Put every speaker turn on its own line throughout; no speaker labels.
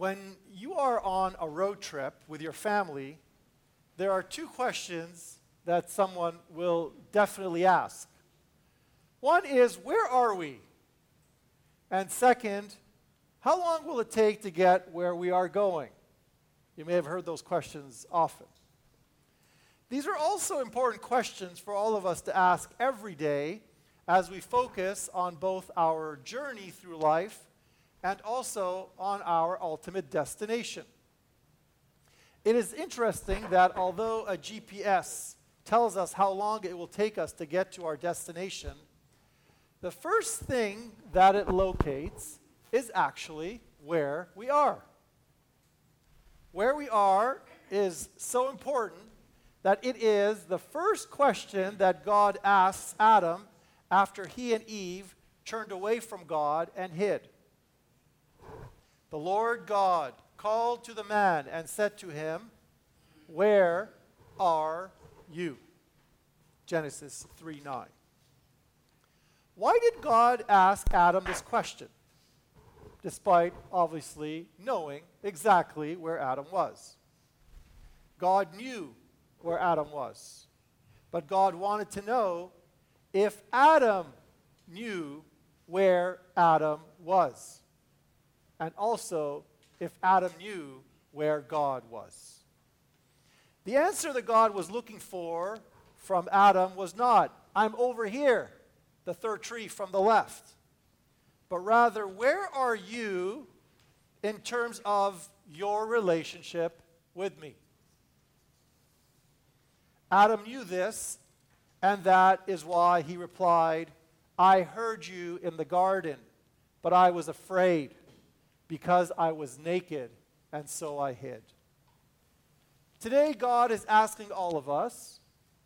When you are on a road trip with your family, there are two questions that someone will definitely ask. One is, Where are we? And second, How long will it take to get where we are going? You may have heard those questions often. These are also important questions for all of us to ask every day as we focus on both our journey through life and also on our ultimate destination. It is interesting that although a GPS tells us how long it will take us to get to our destination, the first thing that it locates is actually where we are. Where we are is so important that it is the first question that God asks Adam after he and Eve turned away from God and hid. The Lord God called to the man and said to him, Where are you? Genesis 3 9. Why did God ask Adam this question? Despite obviously knowing exactly where Adam was. God knew where Adam was. But God wanted to know if Adam knew where Adam was. And also if Adam knew where God was. The answer that God was looking for from Adam was not, I'm over here, the third tree from the left, but rather, where are you in terms of your relationship with me? Adam knew this, and that is why he replied, I heard you in the garden, but I was afraid because I was naked, and so I hid. Today, God is asking all of us,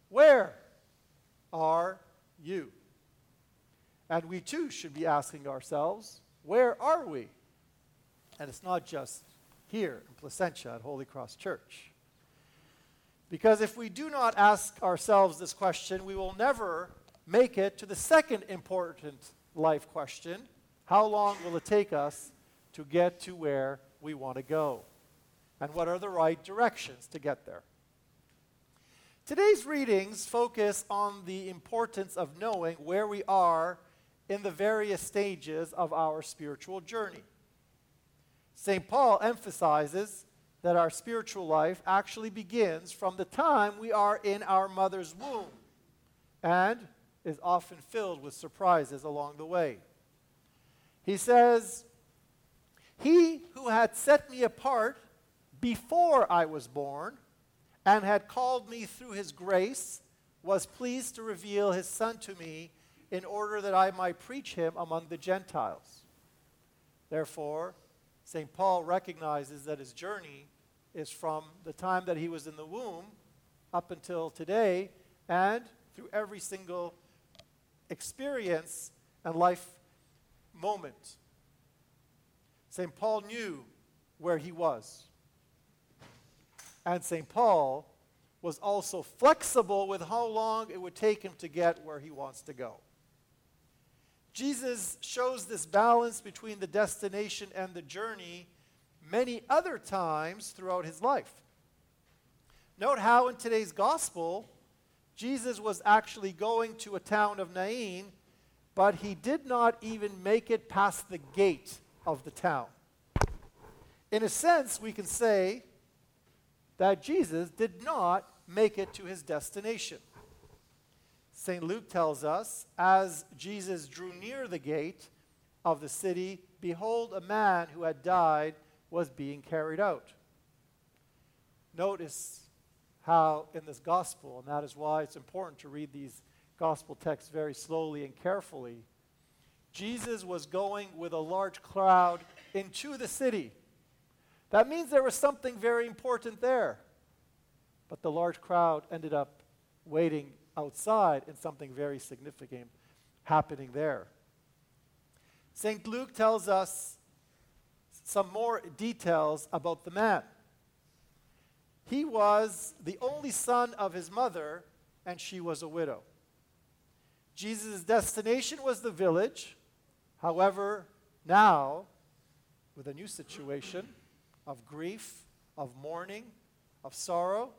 Where are you? And we too should be asking ourselves, Where are we? And it's not just here in Placentia at Holy Cross Church. Because if we do not ask ourselves this question, we will never make it to the second important life question how long will it take us to get to where we want to go? And what are the right directions to get there? Today's readings focus on the importance of knowing where we are in the various stages of our spiritual journey. St. Paul emphasizes that our spiritual life actually begins from the time we are in our mother's womb and is often filled with surprises along the way. He says, He who had set me apart before I was born and had called me through his grace was pleased to reveal his Son to me in order that I might preach him among the Gentiles. Therefore, St. Paul recognizes that his journey is from the time that he was in the womb up until today and through every single experience and life moment. St. Paul knew where he was. And St. Paul was also flexible with how long it would take him to get where he wants to go. Jesus shows this balance between the destination and the journey many other times throughout his life. Note how in today's gospel, Jesus was actually going to a town of Nain, but he did not even make it past the gate of the town. In a sense, we can say that Jesus did not make it to his destination. St. Luke tells us, as Jesus drew near the gate of the city, behold, a man who had died was being carried out. Notice how in this gospel, and that is why it's important to read these gospel texts very slowly and carefully, Jesus was going with a large crowd into the city. That means there was something very important there. But the large crowd ended up waiting outside and something very significant happening there. St. Luke tells us some more details about the man. He was the only son of his mother, and she was a widow. Jesus' destination was the village. However, now, with a new situation, of grief, of mourning, of sorrow.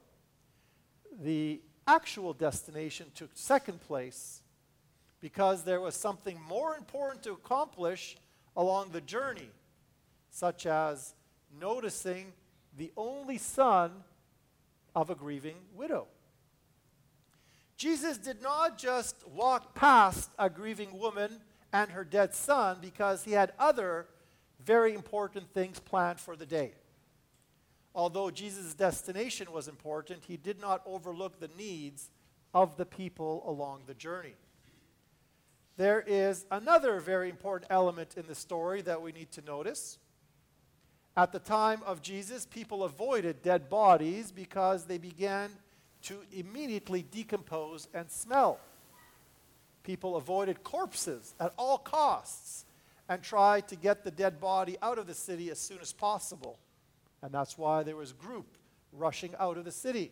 The actual destination took second place because there was something more important to accomplish along the journey, such as noticing the only son of a grieving widow. Jesus did not just walk past a grieving woman and her dead son because he had other very important things planned for the day. Although Jesus' destination was important, he did not overlook the needs of the people along the journey. There is another very important element in the story that we need to notice. At the time of Jesus, people avoided dead bodies because they began to immediately decompose and smell. People avoided corpses at all costs and tried to get the dead body out of the city as soon as possible. And that's why there was a group rushing out of the city.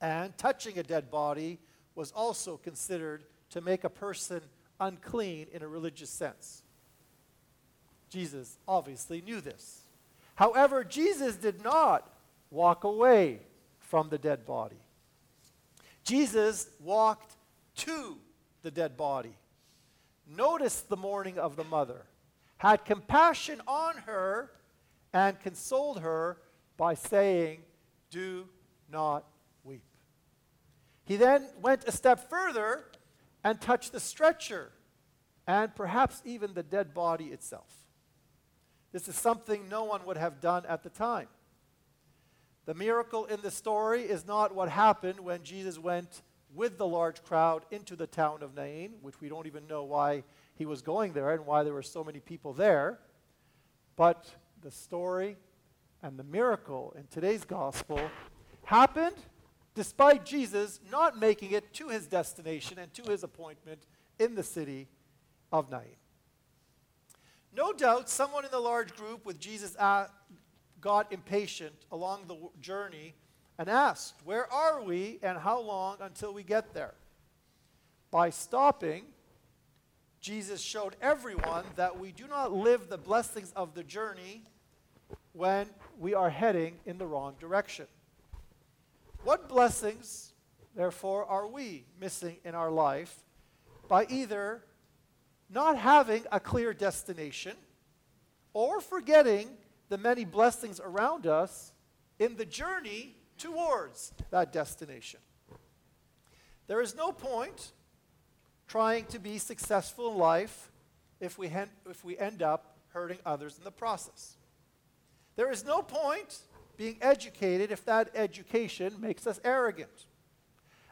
And touching a dead body was also considered to make a person unclean in a religious sense. Jesus obviously knew this. However, Jesus did not walk away from the dead body. Jesus walked to the dead body, noticed the mourning of the mother, had compassion on her, and consoled her by saying, Do not weep. He then went a step further and touched the stretcher and perhaps even the dead body itself. This is something no one would have done at the time. The miracle in the story is not what happened when Jesus went with the large crowd into the town of Nain, which we don't even know why he was going there and why there were so many people there. But the story and the miracle in today's gospel happened despite Jesus not making it to his destination and to his appointment in the city of Nain. No doubt someone in the large group with Jesus uh, got impatient along the journey and asked, Where are we and how long until we get there? By stopping, Jesus showed everyone that we do not live the blessings of the journey when we are heading in the wrong direction. What blessings, therefore, are we missing in our life by either not having a clear destination or forgetting the many blessings around us in the journey towards that destination. There is no point trying to be successful in life if we, hen- if we end up hurting others in the process. There is no point being educated if that education makes us arrogant.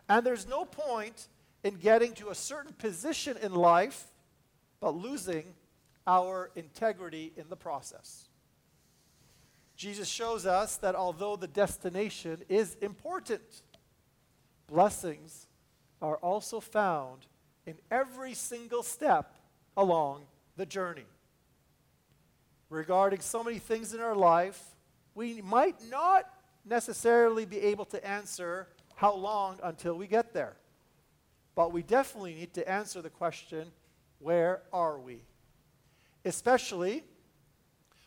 And there's no point in getting to a certain position in life but losing our integrity in the process. Jesus shows us that although the destination is important, blessings are also found in every single step along the journey. Regarding so many things in our life, we might not necessarily be able to answer how long until we get there. But we definitely need to answer the question where are we? Especially,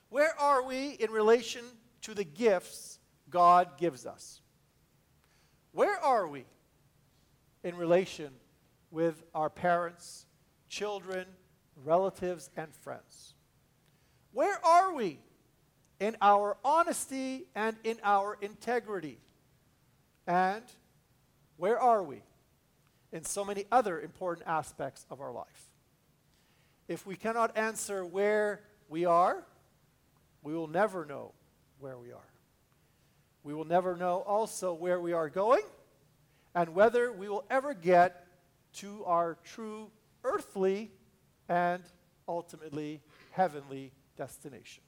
where are we in relation to the gifts God gives us? Where are we in relation with our parents, children, relatives, and friends? Where are we in our honesty and in our integrity? And where are we in so many other important aspects of our life? If we cannot answer where we are, we will never know where we are. We will never know also where we are going and whether we will ever get to our true earthly and ultimately heavenly destination.